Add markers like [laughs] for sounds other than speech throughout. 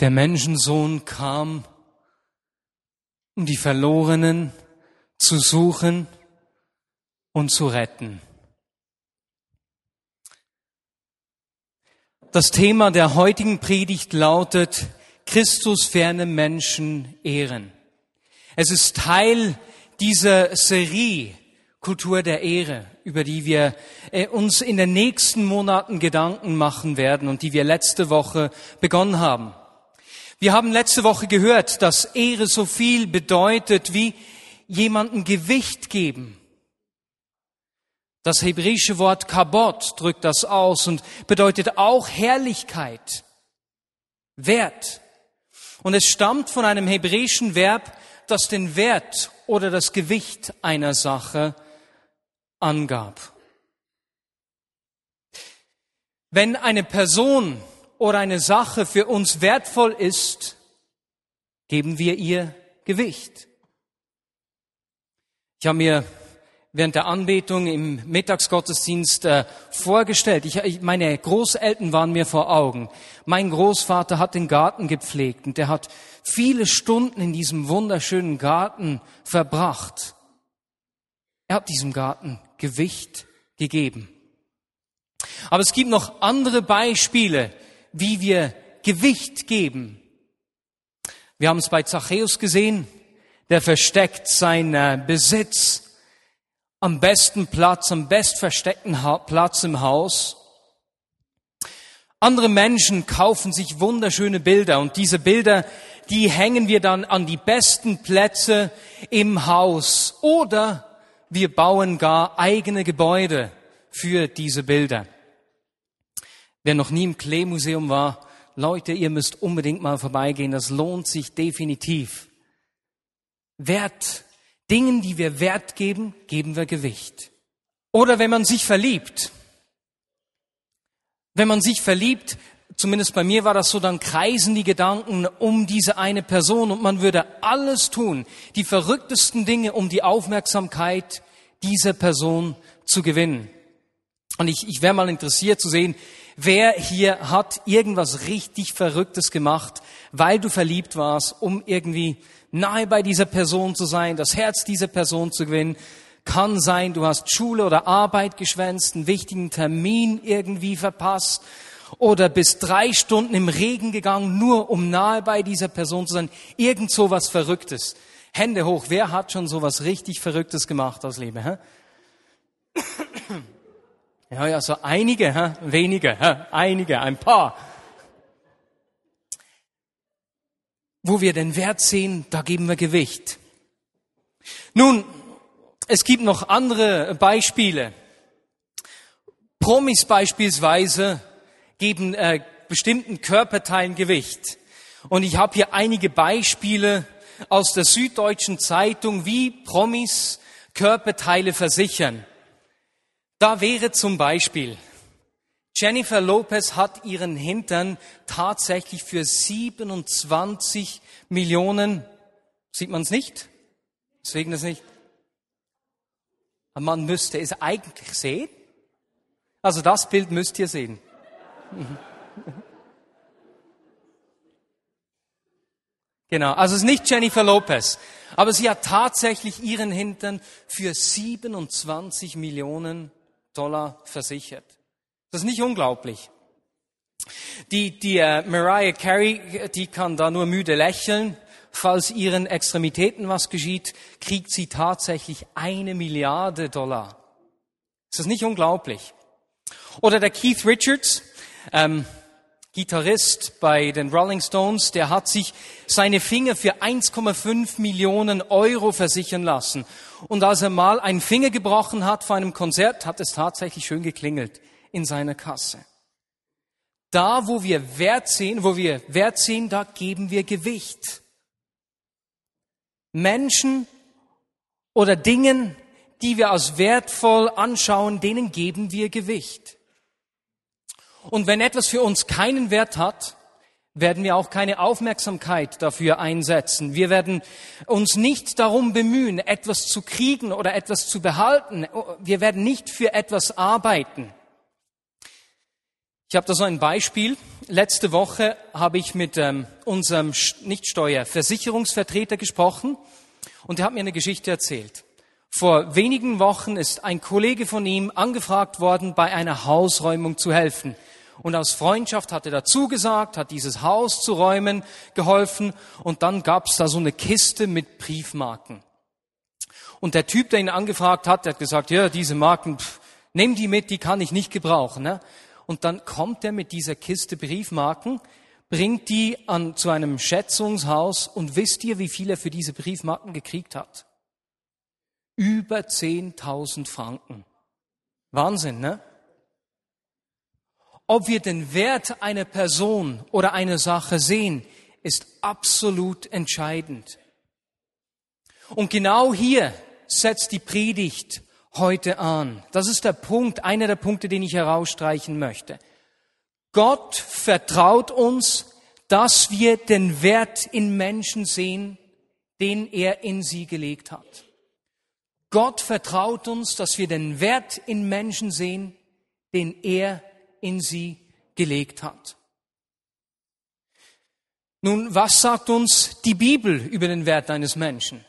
Der Menschensohn kam, um die Verlorenen zu suchen und zu retten. Das Thema der heutigen Predigt lautet Christus ferne Menschen ehren. Es ist Teil dieser Serie Kultur der Ehre, über die wir äh, uns in den nächsten Monaten Gedanken machen werden und die wir letzte Woche begonnen haben. Wir haben letzte Woche gehört, dass Ehre so viel bedeutet wie jemandem Gewicht geben. Das hebräische Wort Kabot drückt das aus und bedeutet auch Herrlichkeit, Wert. Und es stammt von einem hebräischen Verb, das den Wert oder das Gewicht einer Sache angab. Wenn eine Person oder eine Sache für uns wertvoll ist, geben wir ihr Gewicht. Ich habe mir während der Anbetung im Mittagsgottesdienst äh, vorgestellt. Ich, ich, meine Großeltern waren mir vor Augen. Mein Großvater hat den Garten gepflegt und der hat viele Stunden in diesem wunderschönen Garten verbracht. Er hat diesem Garten Gewicht gegeben. Aber es gibt noch andere Beispiele, wie wir Gewicht geben. Wir haben es bei Zachäus gesehen, der versteckt seinen Besitz am besten Platz, am best versteckten Platz im Haus. Andere Menschen kaufen sich wunderschöne Bilder und diese Bilder, die hängen wir dann an die besten Plätze im Haus oder wir bauen gar eigene Gebäude für diese Bilder. Wer noch nie im Klee-Museum war, Leute, ihr müsst unbedingt mal vorbeigehen, das lohnt sich definitiv. Wert Dingen, die wir Wert geben, geben wir Gewicht. Oder wenn man sich verliebt. Wenn man sich verliebt, zumindest bei mir war das so, dann kreisen die Gedanken um diese eine Person und man würde alles tun, die verrücktesten Dinge, um die Aufmerksamkeit dieser Person zu gewinnen. Und ich, ich wäre mal interessiert zu sehen, wer hier hat irgendwas richtig Verrücktes gemacht, weil du verliebt warst, um irgendwie nahe bei dieser Person zu sein, das Herz dieser Person zu gewinnen. Kann sein, du hast Schule oder Arbeit geschwänzt, einen wichtigen Termin irgendwie verpasst oder bist drei Stunden im Regen gegangen, nur um nahe bei dieser Person zu sein. Irgend so was Verrücktes. Hände hoch, wer hat schon so was richtig Verrücktes gemacht aus Liebe? Hä? Ja, ja, so einige, hä? wenige, hä? einige, ein paar. Wo wir den Wert sehen, da geben wir Gewicht. Nun, es gibt noch andere Beispiele. Promis beispielsweise geben äh, bestimmten Körperteilen Gewicht. Und ich habe hier einige Beispiele aus der Süddeutschen Zeitung, wie Promis Körperteile versichern. Da wäre zum Beispiel Jennifer Lopez hat ihren Hintern tatsächlich für 27 Millionen, sieht man es nicht? Deswegen das nicht. Man müsste es eigentlich sehen. Also das Bild müsst ihr sehen. [laughs] Genau, also es ist nicht Jennifer Lopez, aber sie hat tatsächlich ihren Hintern für 27 Millionen Dollar versichert. Das ist nicht unglaublich. Die, die äh, Mariah Carey, die kann da nur müde lächeln. Falls ihren Extremitäten was geschieht, kriegt sie tatsächlich eine Milliarde Dollar. Ist das nicht unglaublich? Oder der Keith Richards, ähm, Gitarrist bei den Rolling Stones, der hat sich seine Finger für 1,5 Millionen Euro versichern lassen. Und als er mal einen Finger gebrochen hat vor einem Konzert, hat es tatsächlich schön geklingelt in seiner Kasse. Da, wo wir Wert sehen, wo wir Wert sehen, da geben wir Gewicht. Menschen oder Dingen, die wir als wertvoll anschauen, denen geben wir Gewicht. Und wenn etwas für uns keinen Wert hat, werden wir auch keine Aufmerksamkeit dafür einsetzen. Wir werden uns nicht darum bemühen, etwas zu kriegen oder etwas zu behalten. Wir werden nicht für etwas arbeiten. Ich habe da so ein Beispiel. Letzte Woche habe ich mit ähm, unserem Nichtsteuerversicherungsvertreter gesprochen und er hat mir eine Geschichte erzählt. Vor wenigen Wochen ist ein Kollege von ihm angefragt worden, bei einer Hausräumung zu helfen. Und aus Freundschaft hat er dazu gesagt, hat dieses Haus zu räumen geholfen und dann gab es da so eine Kiste mit Briefmarken. Und der Typ, der ihn angefragt hat, der hat gesagt, ja, diese Marken, pff, nimm die mit, die kann ich nicht gebrauchen. Ne? Und dann kommt er mit dieser Kiste Briefmarken, bringt die an, zu einem Schätzungshaus und wisst ihr, wie viel er für diese Briefmarken gekriegt hat? Über 10.000 Franken. Wahnsinn, ne? Ob wir den Wert einer Person oder einer Sache sehen, ist absolut entscheidend. Und genau hier setzt die Predigt heute an. Das ist der Punkt, einer der Punkte, den ich herausstreichen möchte. Gott vertraut uns, dass wir den Wert in Menschen sehen, den er in sie gelegt hat. Gott vertraut uns, dass wir den Wert in Menschen sehen, den er in sie gelegt hat. Nun, was sagt uns die Bibel über den Wert eines Menschen?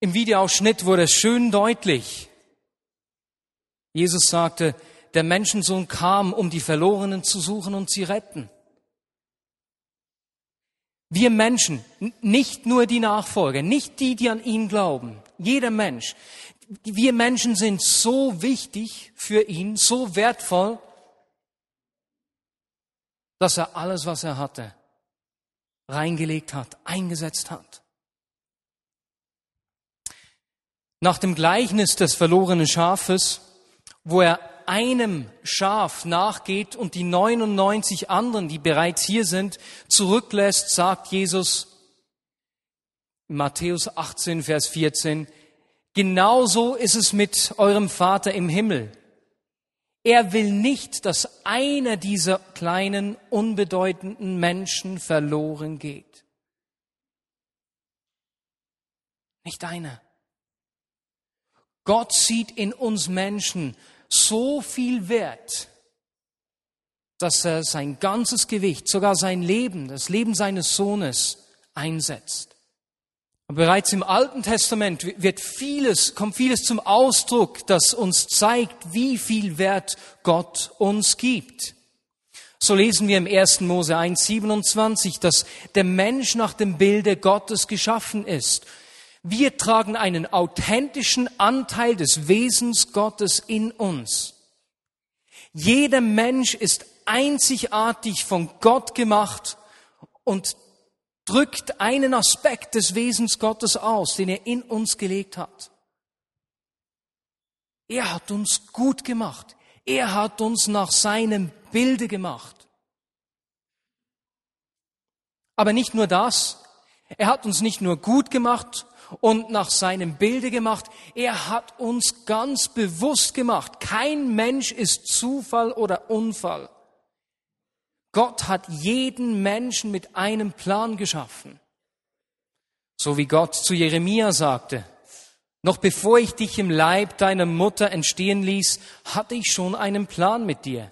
Im Videoausschnitt wurde es schön deutlich. Jesus sagte, der Menschensohn kam, um die Verlorenen zu suchen und sie retten. Wir Menschen, nicht nur die Nachfolger, nicht die, die an ihn glauben, jeder Mensch, wir Menschen sind so wichtig für ihn, so wertvoll, dass er alles, was er hatte, reingelegt hat, eingesetzt hat. Nach dem Gleichnis des verlorenen Schafes, wo er einem Schaf nachgeht und die 99 anderen, die bereits hier sind, zurücklässt, sagt Jesus, Matthäus 18, Vers 14, Genauso ist es mit eurem Vater im Himmel. Er will nicht, dass einer dieser kleinen, unbedeutenden Menschen verloren geht. Nicht einer. Gott sieht in uns Menschen so viel Wert, dass er sein ganzes Gewicht, sogar sein Leben, das Leben seines Sohnes einsetzt. Und bereits im Alten Testament wird vieles, kommt vieles zum Ausdruck, das uns zeigt, wie viel Wert Gott uns gibt. So lesen wir im 1. Mose 1, 27, dass der Mensch nach dem Bilde Gottes geschaffen ist. Wir tragen einen authentischen Anteil des Wesens Gottes in uns. Jeder Mensch ist einzigartig von Gott gemacht und drückt einen Aspekt des Wesens Gottes aus, den er in uns gelegt hat. Er hat uns gut gemacht. Er hat uns nach seinem Bilde gemacht. Aber nicht nur das. Er hat uns nicht nur gut gemacht und nach seinem Bilde gemacht. Er hat uns ganz bewusst gemacht. Kein Mensch ist Zufall oder Unfall. Gott hat jeden Menschen mit einem Plan geschaffen. So wie Gott zu Jeremia sagte, noch bevor ich dich im Leib deiner Mutter entstehen ließ, hatte ich schon einen Plan mit dir.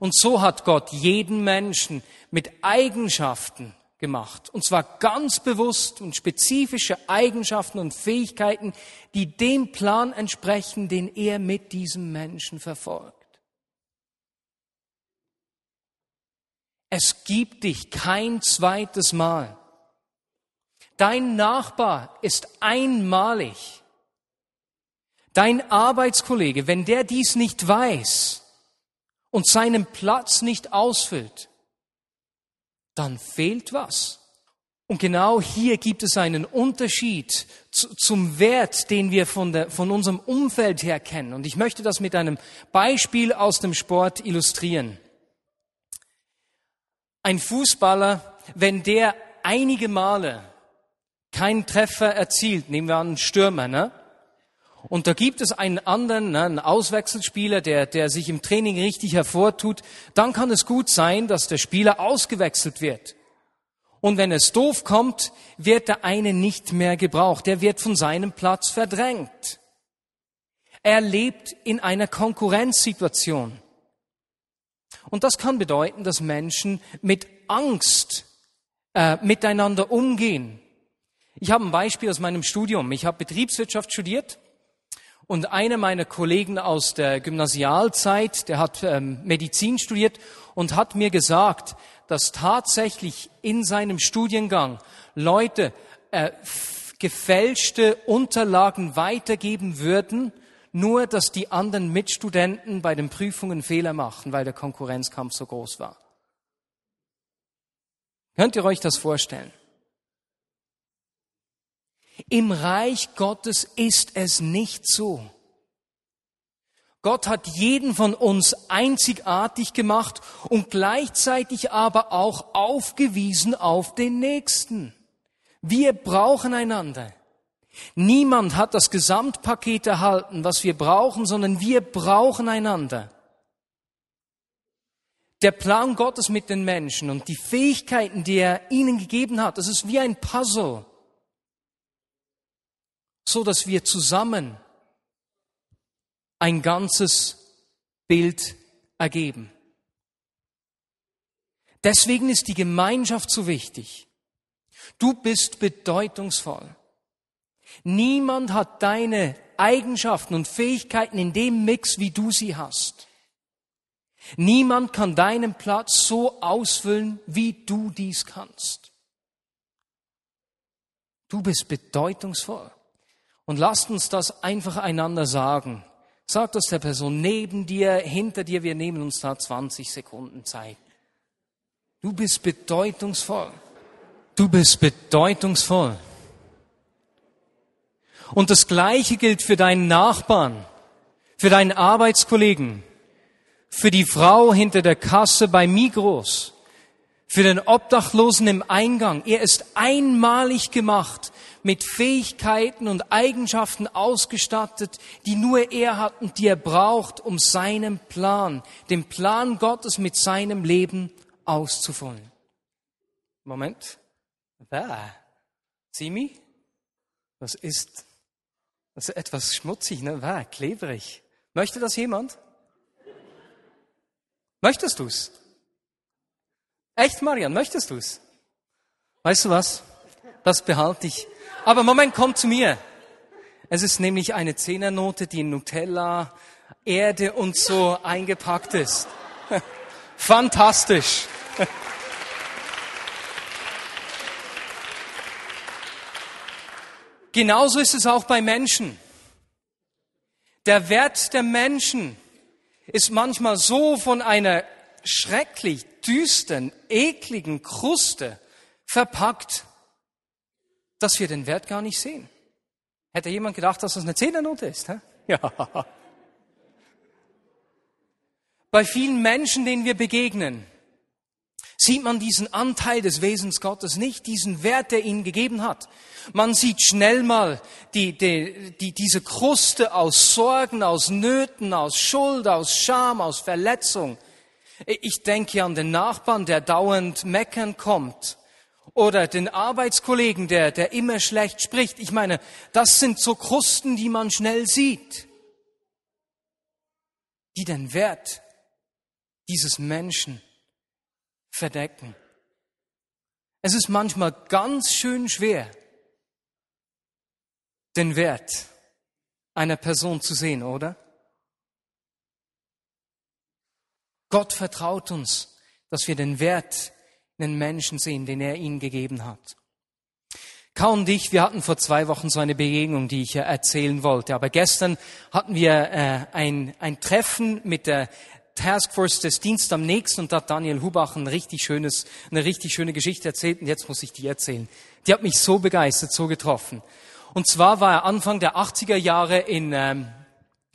Und so hat Gott jeden Menschen mit Eigenschaften gemacht. Und zwar ganz bewusst und spezifische Eigenschaften und Fähigkeiten, die dem Plan entsprechen, den er mit diesem Menschen verfolgt. Es gibt dich kein zweites Mal. Dein Nachbar ist einmalig. Dein Arbeitskollege, wenn der dies nicht weiß und seinen Platz nicht ausfüllt, dann fehlt was. Und genau hier gibt es einen Unterschied zum Wert, den wir von, der, von unserem Umfeld her kennen. Und ich möchte das mit einem Beispiel aus dem Sport illustrieren. Ein Fußballer, wenn der einige Male keinen Treffer erzielt, nehmen wir an einen Stürmer, ne? Und da gibt es einen anderen, ne, einen Auswechselspieler, der, der sich im Training richtig hervortut, dann kann es gut sein, dass der Spieler ausgewechselt wird. Und wenn es doof kommt, wird der eine nicht mehr gebraucht. Der wird von seinem Platz verdrängt. Er lebt in einer Konkurrenzsituation. Und das kann bedeuten, dass Menschen mit Angst äh, miteinander umgehen. Ich habe ein Beispiel aus meinem Studium. Ich habe Betriebswirtschaft studiert und einer meiner Kollegen aus der Gymnasialzeit, der hat ähm, Medizin studiert und hat mir gesagt, dass tatsächlich in seinem Studiengang Leute äh, gefälschte Unterlagen weitergeben würden, nur dass die anderen Mitstudenten bei den Prüfungen Fehler machen, weil der Konkurrenzkampf so groß war. Könnt ihr euch das vorstellen? Im Reich Gottes ist es nicht so. Gott hat jeden von uns einzigartig gemacht und gleichzeitig aber auch aufgewiesen auf den Nächsten. Wir brauchen einander. Niemand hat das Gesamtpaket erhalten, was wir brauchen, sondern wir brauchen einander. Der Plan Gottes mit den Menschen und die Fähigkeiten, die er ihnen gegeben hat, das ist wie ein Puzzle so dass wir zusammen ein ganzes Bild ergeben. Deswegen ist die Gemeinschaft so wichtig. Du bist bedeutungsvoll. Niemand hat deine Eigenschaften und Fähigkeiten in dem Mix, wie du sie hast. Niemand kann deinen Platz so ausfüllen, wie du dies kannst. Du bist bedeutungsvoll. Und lasst uns das einfach einander sagen. Sag das der Person neben dir, hinter dir, wir nehmen uns da 20 Sekunden Zeit. Du bist bedeutungsvoll. Du bist bedeutungsvoll. Und das Gleiche gilt für deinen Nachbarn, für deinen Arbeitskollegen, für die Frau hinter der Kasse bei Migros, für den Obdachlosen im Eingang. Er ist einmalig gemacht mit Fähigkeiten und Eigenschaften ausgestattet, die nur er hat und die er braucht, um seinen Plan, den Plan Gottes mit seinem Leben auszufüllen. Moment. Wer? Simi? Das ist, das ist etwas schmutzig, ne? Wer? Klebrig. Möchte das jemand? Möchtest du's? Echt, Marian, möchtest du's? Weißt du was? Das behalte ich aber Moment, kommt zu mir. Es ist nämlich eine Zehnernote, die in Nutella, Erde und so eingepackt ist. [laughs] Fantastisch. [laughs] Genauso ist es auch bei Menschen. Der Wert der Menschen ist manchmal so von einer schrecklich düsteren, ekligen Kruste verpackt, dass wir den Wert gar nicht sehen. Hätte jemand gedacht, dass das eine Zehnernote ist? Hä? [laughs] Ja. Bei vielen Menschen, denen wir begegnen, sieht man diesen Anteil des Wesens Gottes nicht, diesen Wert, der ihnen gegeben hat. Man sieht schnell mal die, die, die, diese Kruste aus Sorgen, aus Nöten, aus Schuld, aus Scham, aus Verletzung. Ich denke an den Nachbarn, der dauernd meckern kommt oder den Arbeitskollegen, der, der immer schlecht spricht. Ich meine, das sind so Krusten, die man schnell sieht, die den Wert dieses Menschen verdecken. Es ist manchmal ganz schön schwer, den Wert einer Person zu sehen, oder? Gott vertraut uns, dass wir den Wert einen Menschen sehen, den er ihnen gegeben hat. Kau und ich, wir hatten vor zwei Wochen so eine Begegnung, die ich erzählen wollte. Aber gestern hatten wir äh, ein, ein Treffen mit der Taskforce des Dienst am nächsten und da hat Daniel Hubach ein richtig schönes, eine richtig schöne Geschichte erzählt und jetzt muss ich die erzählen. Die hat mich so begeistert, so getroffen. Und zwar war er Anfang der 80er Jahre in ähm,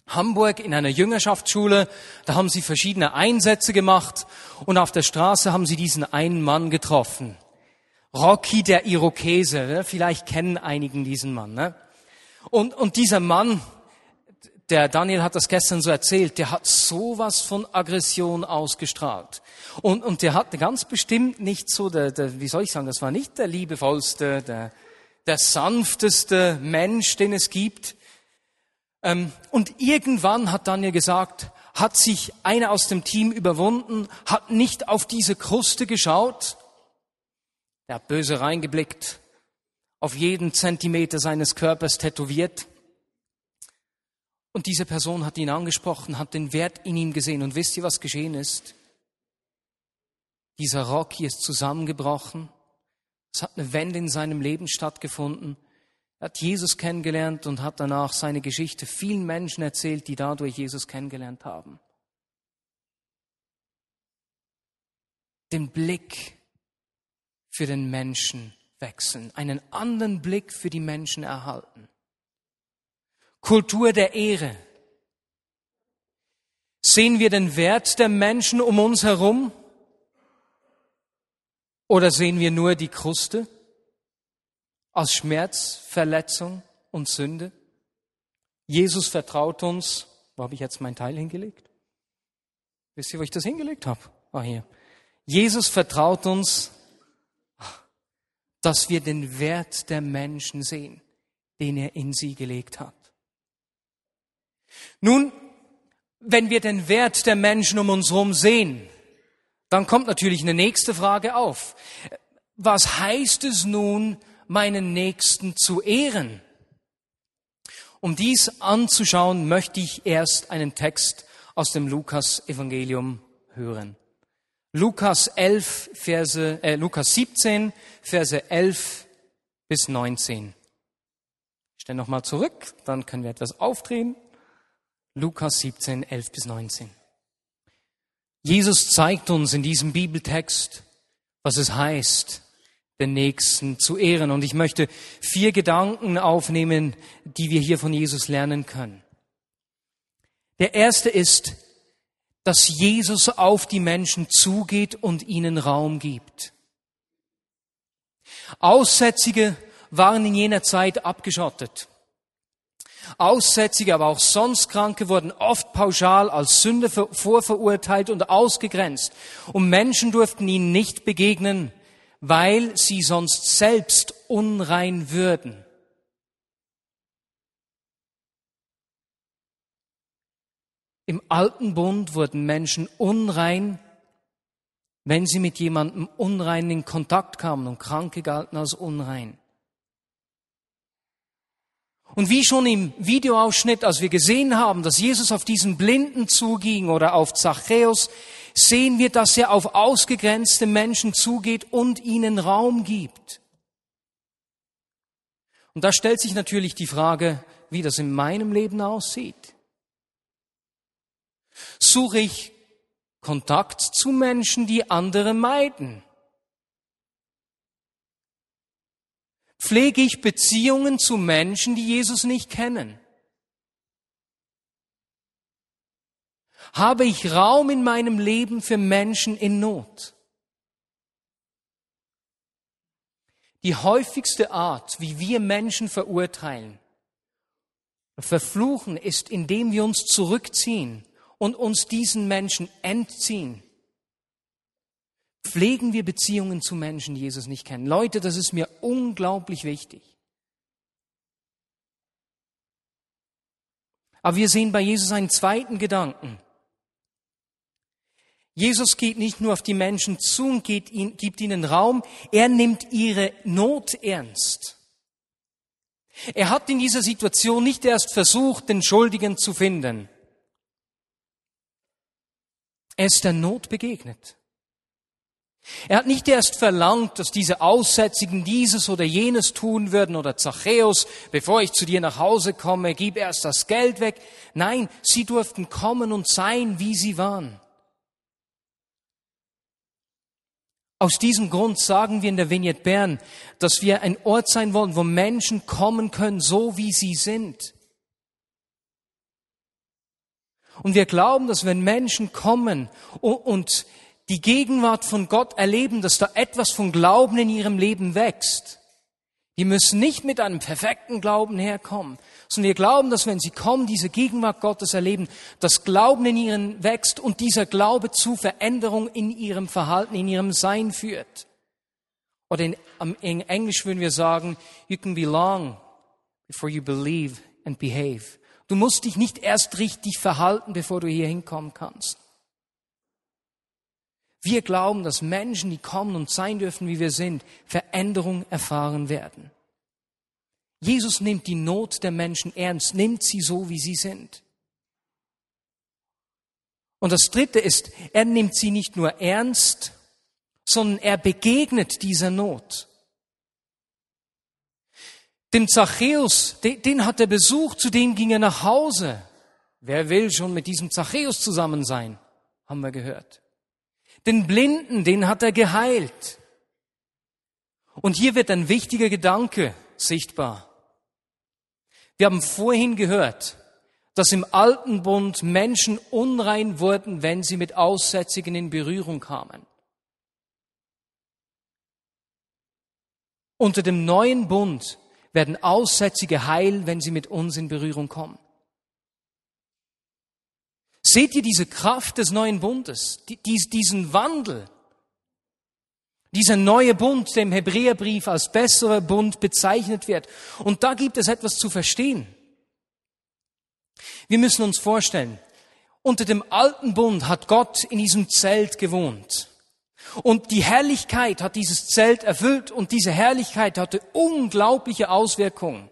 Hamburg in einer Jüngerschaftsschule. Da haben sie verschiedene Einsätze gemacht und auf der Straße haben sie diesen einen Mann getroffen. Rocky der Irokese. Ne? Vielleicht kennen einigen diesen Mann. Ne? Und, und dieser Mann, der Daniel hat das gestern so erzählt, der hat sowas von Aggression ausgestrahlt. Und, und der hatte ganz bestimmt nicht so, der, der, wie soll ich sagen, das war nicht der liebevollste, der, der sanfteste Mensch, den es gibt. Ähm, und irgendwann hat Daniel gesagt, hat sich einer aus dem Team überwunden, hat nicht auf diese Kruste geschaut, er hat böse reingeblickt, auf jeden Zentimeter seines Körpers tätowiert. Und diese Person hat ihn angesprochen, hat den Wert in ihm gesehen. Und wisst ihr, was geschehen ist? Dieser Rock hier ist zusammengebrochen. Es hat eine Wende in seinem Leben stattgefunden. Er hat Jesus kennengelernt und hat danach seine Geschichte vielen Menschen erzählt, die dadurch Jesus kennengelernt haben. Den Blick für den Menschen wechseln, einen anderen Blick für die Menschen erhalten. Kultur der Ehre. Sehen wir den Wert der Menschen um uns herum? Oder sehen wir nur die Kruste aus Schmerz, Verletzung und Sünde? Jesus vertraut uns. Wo habe ich jetzt mein Teil hingelegt? Wisst ihr, wo ich das hingelegt habe? Ah, hier. Jesus vertraut uns, dass wir den Wert der Menschen sehen, den er in sie gelegt hat. Nun, wenn wir den Wert der Menschen um uns herum sehen, dann kommt natürlich eine nächste Frage auf. Was heißt es nun, meinen Nächsten zu ehren? Um dies anzuschauen, möchte ich erst einen Text aus dem Lukas Evangelium hören. Lukas 11, Verse, äh, Lukas 17, Verse 11 bis 19. Ich stelle nochmal zurück, dann können wir etwas aufdrehen. Lukas 17, 11 bis 19. Jesus zeigt uns in diesem Bibeltext, was es heißt, den Nächsten zu ehren. Und ich möchte vier Gedanken aufnehmen, die wir hier von Jesus lernen können. Der erste ist, dass Jesus auf die Menschen zugeht und ihnen Raum gibt. Aussätzige waren in jener Zeit abgeschottet. Aussätzige, aber auch sonst Kranke wurden oft pauschal als Sünde vorverurteilt und ausgegrenzt. Und Menschen durften ihnen nicht begegnen, weil sie sonst selbst unrein würden. Im alten Bund wurden Menschen unrein, wenn sie mit jemandem unrein in Kontakt kamen und Kranke galten als unrein. Und wie schon im Videoausschnitt, als wir gesehen haben, dass Jesus auf diesen Blinden zuging oder auf Zachäus, sehen wir, dass er auf ausgegrenzte Menschen zugeht und ihnen Raum gibt. Und da stellt sich natürlich die Frage, wie das in meinem Leben aussieht. Suche ich Kontakt zu Menschen, die andere meiden? Pflege ich Beziehungen zu Menschen, die Jesus nicht kennen? Habe ich Raum in meinem Leben für Menschen in Not? Die häufigste Art, wie wir Menschen verurteilen, verfluchen, ist, indem wir uns zurückziehen und uns diesen Menschen entziehen Pflegen wir Beziehungen zu Menschen, die Jesus nicht kennen. Leute, das ist mir unglaublich wichtig. Aber wir sehen bei Jesus einen zweiten Gedanken. Jesus geht nicht nur auf die Menschen zu und geht, gibt ihnen Raum, er nimmt ihre Not ernst. Er hat in dieser Situation nicht erst versucht, den Schuldigen zu finden. Er ist der Not begegnet. Er hat nicht erst verlangt, dass diese Aussätzigen dieses oder jenes tun würden oder Zachäus, bevor ich zu dir nach Hause komme, gib erst das Geld weg. Nein, sie durften kommen und sein, wie sie waren. Aus diesem Grund sagen wir in der Vignette Bern, dass wir ein Ort sein wollen, wo Menschen kommen können, so wie sie sind. Und wir glauben, dass wenn Menschen kommen und die Gegenwart von Gott erleben, dass da etwas von Glauben in ihrem Leben wächst. Die müssen nicht mit einem perfekten Glauben herkommen, sondern wir glauben, dass wenn sie kommen, diese Gegenwart Gottes erleben, dass Glauben in ihnen wächst und dieser Glaube zu Veränderung in ihrem Verhalten, in ihrem Sein führt. Oder in, in Englisch würden wir sagen, you can belong before you believe and behave. Du musst dich nicht erst richtig verhalten, bevor du hier hinkommen kannst. Wir glauben, dass Menschen, die kommen und sein dürfen, wie wir sind, Veränderung erfahren werden. Jesus nimmt die Not der Menschen ernst, nimmt sie so, wie sie sind. Und das Dritte ist, er nimmt sie nicht nur ernst, sondern er begegnet dieser Not. Dem Zachäus, den, den hat er besucht, zu dem ging er nach Hause. Wer will schon mit diesem Zachäus zusammen sein? Haben wir gehört. Den Blinden, den hat er geheilt. Und hier wird ein wichtiger Gedanke sichtbar. Wir haben vorhin gehört, dass im alten Bund Menschen unrein wurden, wenn sie mit Aussätzigen in Berührung kamen. Unter dem neuen Bund werden Aussätzige heil, wenn sie mit uns in Berührung kommen. Seht ihr diese Kraft des neuen Bundes, diesen Wandel? Dieser neue Bund, der im Hebräerbrief als besserer Bund bezeichnet wird. Und da gibt es etwas zu verstehen. Wir müssen uns vorstellen, unter dem alten Bund hat Gott in diesem Zelt gewohnt. Und die Herrlichkeit hat dieses Zelt erfüllt und diese Herrlichkeit hatte unglaubliche Auswirkungen.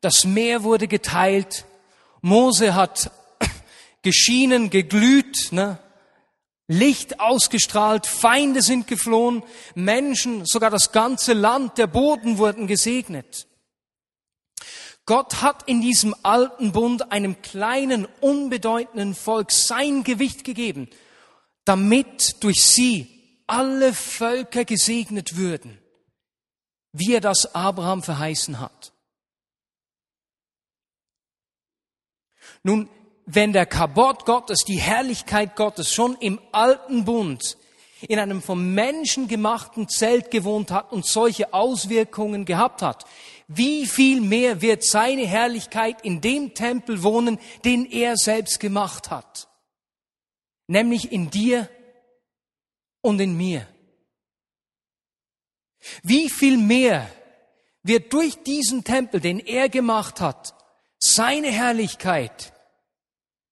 Das Meer wurde geteilt, Mose hat geschienen, geglüht, ne? Licht ausgestrahlt, Feinde sind geflohen, Menschen, sogar das ganze Land, der Boden wurden gesegnet. Gott hat in diesem alten Bund einem kleinen, unbedeutenden Volk sein Gewicht gegeben, damit durch sie alle Völker gesegnet würden, wie er das Abraham verheißen hat. Nun, wenn der Kabot Gottes, die Herrlichkeit Gottes schon im alten Bund in einem vom Menschen gemachten Zelt gewohnt hat und solche Auswirkungen gehabt hat, wie viel mehr wird seine Herrlichkeit in dem Tempel wohnen, den er selbst gemacht hat, nämlich in dir und in mir. Wie viel mehr wird durch diesen Tempel, den er gemacht hat, seine Herrlichkeit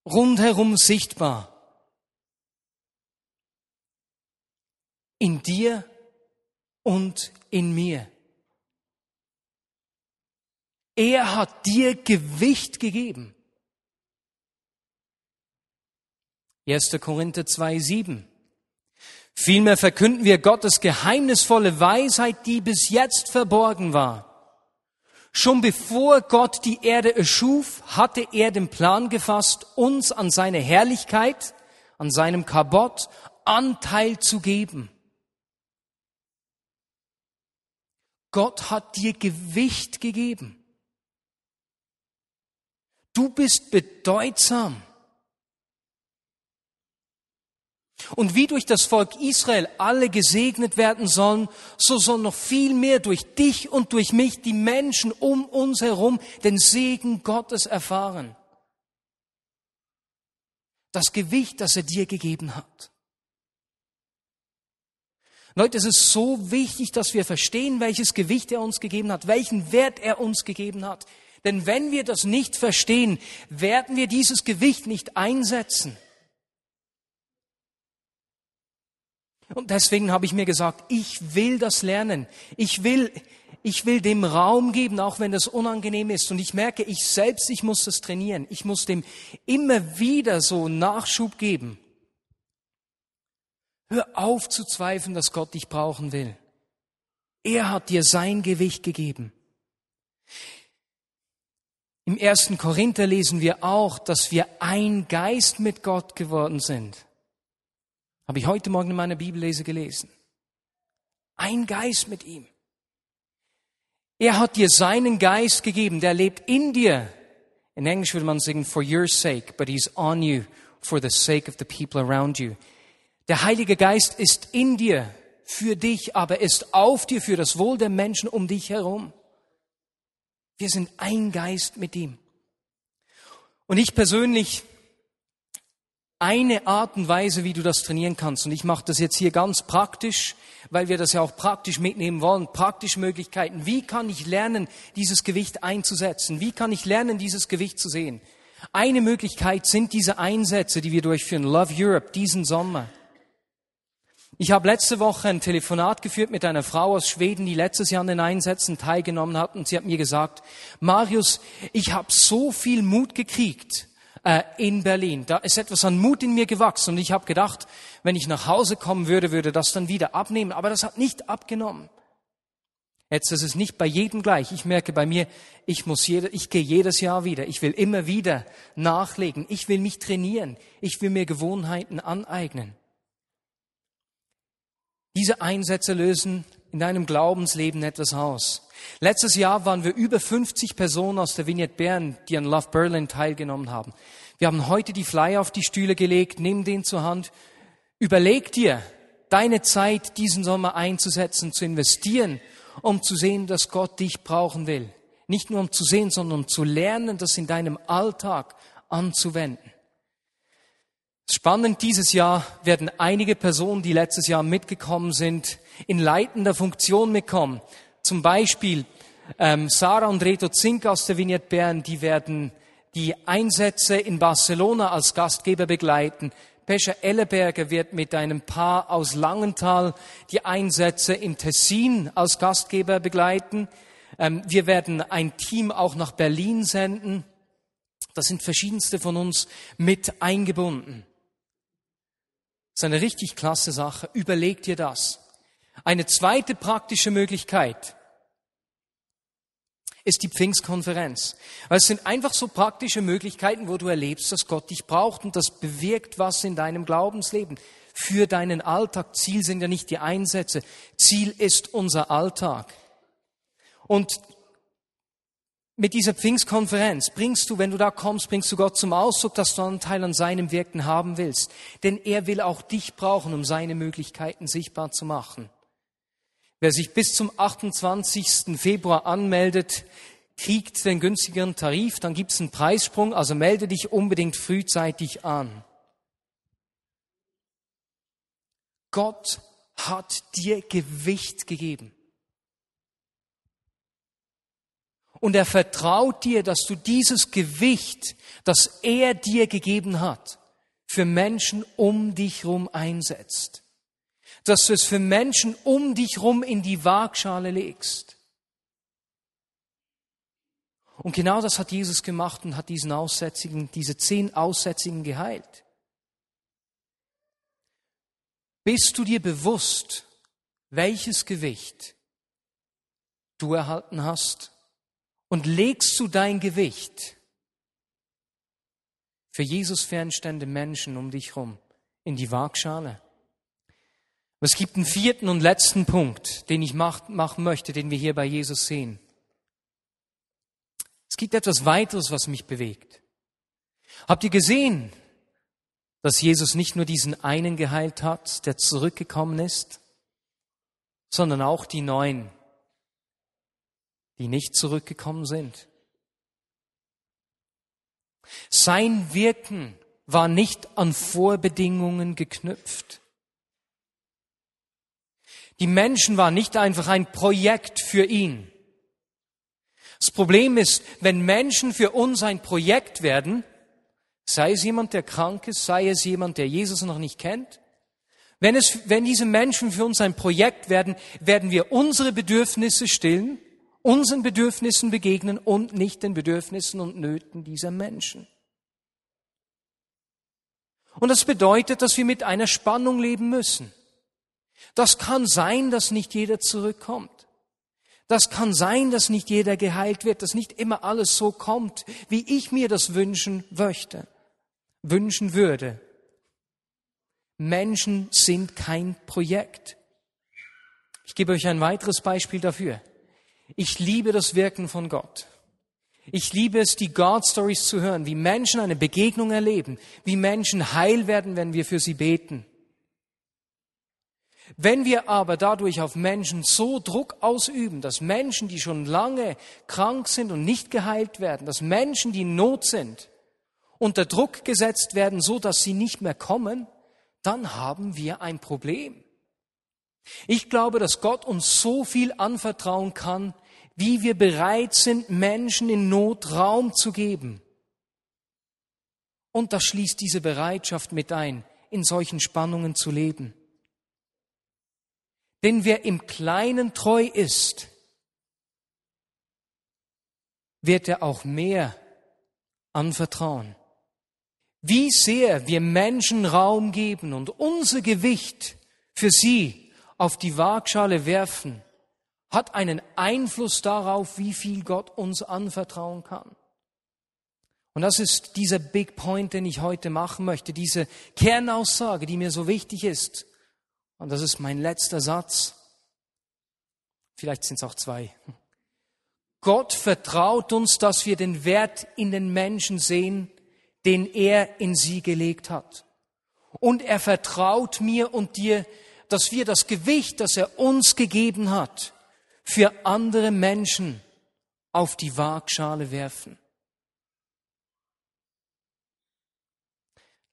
rundherum sichtbar. In dir und in mir. Er hat dir Gewicht gegeben. 1. Korinther 2, 7. Vielmehr verkünden wir Gottes geheimnisvolle Weisheit, die bis jetzt verborgen war. Schon bevor Gott die Erde erschuf, hatte er den Plan gefasst, uns an seine Herrlichkeit, an seinem Kabot Anteil zu geben. Gott hat dir Gewicht gegeben. Du bist bedeutsam. Und wie durch das Volk Israel alle gesegnet werden sollen, so soll noch viel mehr durch dich und durch mich die Menschen um uns herum den Segen Gottes erfahren. Das Gewicht, das er dir gegeben hat. Leute, es ist so wichtig, dass wir verstehen, welches Gewicht er uns gegeben hat, welchen Wert er uns gegeben hat. Denn wenn wir das nicht verstehen, werden wir dieses Gewicht nicht einsetzen. Und deswegen habe ich mir gesagt, ich will das lernen. Ich will, ich will dem Raum geben, auch wenn das unangenehm ist. Und ich merke, ich selbst, ich muss das trainieren. Ich muss dem immer wieder so Nachschub geben. Hör auf zu zweifeln, dass Gott dich brauchen will. Er hat dir sein Gewicht gegeben. Im ersten Korinther lesen wir auch, dass wir ein Geist mit Gott geworden sind. Habe ich heute Morgen in meiner Bibellese gelesen. Ein Geist mit ihm. Er hat dir seinen Geist gegeben, der lebt in dir. In Englisch würde man sagen, for your sake, but he's on you for the sake of the people around you. Der Heilige Geist ist in dir, für dich, aber ist auf dir, für das Wohl der Menschen um dich herum. Wir sind ein Geist mit ihm. Und ich persönlich eine Art und Weise, wie du das trainieren kannst. Und ich mache das jetzt hier ganz praktisch, weil wir das ja auch praktisch mitnehmen wollen. Praktische Möglichkeiten. Wie kann ich lernen, dieses Gewicht einzusetzen? Wie kann ich lernen, dieses Gewicht zu sehen? Eine Möglichkeit sind diese Einsätze, die wir durchführen. Love Europe diesen Sommer. Ich habe letzte Woche ein Telefonat geführt mit einer Frau aus Schweden, die letztes Jahr an den Einsätzen teilgenommen hat, und sie hat mir gesagt, Marius, ich habe so viel Mut gekriegt äh, in Berlin. Da ist etwas an Mut in mir gewachsen und ich habe gedacht, wenn ich nach Hause kommen würde, würde das dann wieder abnehmen. Aber das hat nicht abgenommen. Jetzt ist es nicht bei jedem gleich. Ich merke bei mir, ich muss jeder, ich gehe jedes Jahr wieder. Ich will immer wieder nachlegen. Ich will mich trainieren. Ich will mir Gewohnheiten aneignen. Diese Einsätze lösen in deinem Glaubensleben etwas aus. Letztes Jahr waren wir über 50 Personen aus der Vignette Bern, die an Love Berlin teilgenommen haben. Wir haben heute die Flyer auf die Stühle gelegt, nimm den zur Hand. Überleg dir, deine Zeit diesen Sommer einzusetzen, zu investieren, um zu sehen, dass Gott dich brauchen will. Nicht nur um zu sehen, sondern um zu lernen, das in deinem Alltag anzuwenden. Spannend, dieses Jahr werden einige Personen, die letztes Jahr mitgekommen sind, in leitender Funktion mitkommen. Zum Beispiel ähm, Sarah und Reto Zink aus der Vignette Bern, die werden die Einsätze in Barcelona als Gastgeber begleiten. Pescha Elleberger wird mit einem Paar aus Langenthal die Einsätze in Tessin als Gastgeber begleiten. Ähm, wir werden ein Team auch nach Berlin senden. Da sind verschiedenste von uns mit eingebunden. Ist eine richtig klasse Sache. Überleg dir das. Eine zweite praktische Möglichkeit ist die Pfingstkonferenz. Weil es sind einfach so praktische Möglichkeiten, wo du erlebst, dass Gott dich braucht und das bewirkt was in deinem Glaubensleben. Für deinen Alltag. Ziel sind ja nicht die Einsätze. Ziel ist unser Alltag. Und mit dieser Pfingstkonferenz bringst du, wenn du da kommst, bringst du Gott zum Ausdruck, dass du einen Teil an seinem Wirken haben willst. Denn er will auch dich brauchen, um seine Möglichkeiten sichtbar zu machen. Wer sich bis zum 28. Februar anmeldet, kriegt den günstigeren Tarif, dann gibt es einen Preissprung, also melde dich unbedingt frühzeitig an. Gott hat dir Gewicht gegeben. Und er vertraut dir, dass du dieses Gewicht, das er dir gegeben hat, für Menschen um dich rum einsetzt. Dass du es für Menschen um dich rum in die Waagschale legst. Und genau das hat Jesus gemacht und hat diesen Aussätzigen, diese zehn Aussätzigen geheilt. Bist du dir bewusst, welches Gewicht du erhalten hast? Und legst du dein Gewicht für Jesus fernstände Menschen um dich herum in die Waagschale. Es gibt einen vierten und letzten Punkt, den ich machen möchte, den wir hier bei Jesus sehen. Es gibt etwas weiteres, was mich bewegt. Habt ihr gesehen, dass Jesus nicht nur diesen einen geheilt hat, der zurückgekommen ist, sondern auch die neuen, die nicht zurückgekommen sind. Sein Wirken war nicht an Vorbedingungen geknüpft. Die Menschen waren nicht einfach ein Projekt für ihn. Das Problem ist, wenn Menschen für uns ein Projekt werden, sei es jemand, der krank ist, sei es jemand, der Jesus noch nicht kennt, wenn, es, wenn diese Menschen für uns ein Projekt werden, werden wir unsere Bedürfnisse stillen unseren Bedürfnissen begegnen und nicht den Bedürfnissen und Nöten dieser Menschen. Und das bedeutet, dass wir mit einer Spannung leben müssen. Das kann sein, dass nicht jeder zurückkommt. Das kann sein, dass nicht jeder geheilt wird, dass nicht immer alles so kommt, wie ich mir das wünschen möchte, wünschen würde. Menschen sind kein Projekt. Ich gebe euch ein weiteres Beispiel dafür. Ich liebe das Wirken von Gott. Ich liebe es, die God Stories zu hören, wie Menschen eine Begegnung erleben, wie Menschen heil werden, wenn wir für sie beten. Wenn wir aber dadurch auf Menschen so Druck ausüben, dass Menschen, die schon lange krank sind und nicht geheilt werden, dass Menschen, die in Not sind, unter Druck gesetzt werden, so dass sie nicht mehr kommen, dann haben wir ein Problem. Ich glaube, dass Gott uns so viel anvertrauen kann, wie wir bereit sind, Menschen in Not Raum zu geben. Und das schließt diese Bereitschaft mit ein, in solchen Spannungen zu leben. Denn wer im Kleinen treu ist, wird er auch mehr anvertrauen. Wie sehr wir Menschen Raum geben und unser Gewicht für sie auf die Waagschale werfen, hat einen Einfluss darauf, wie viel Gott uns anvertrauen kann. Und das ist dieser Big Point, den ich heute machen möchte, diese Kernaussage, die mir so wichtig ist. Und das ist mein letzter Satz. Vielleicht sind es auch zwei. Gott vertraut uns, dass wir den Wert in den Menschen sehen, den er in sie gelegt hat. Und er vertraut mir und dir, dass wir das Gewicht, das er uns gegeben hat, für andere Menschen auf die Waagschale werfen.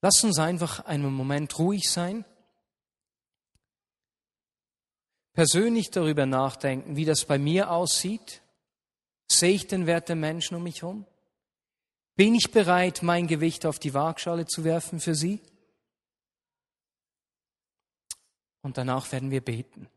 Lass uns einfach einen Moment ruhig sein, persönlich darüber nachdenken, wie das bei mir aussieht. Sehe ich den Wert der Menschen um mich herum? Bin ich bereit, mein Gewicht auf die Waagschale zu werfen für sie? Und danach werden wir beten.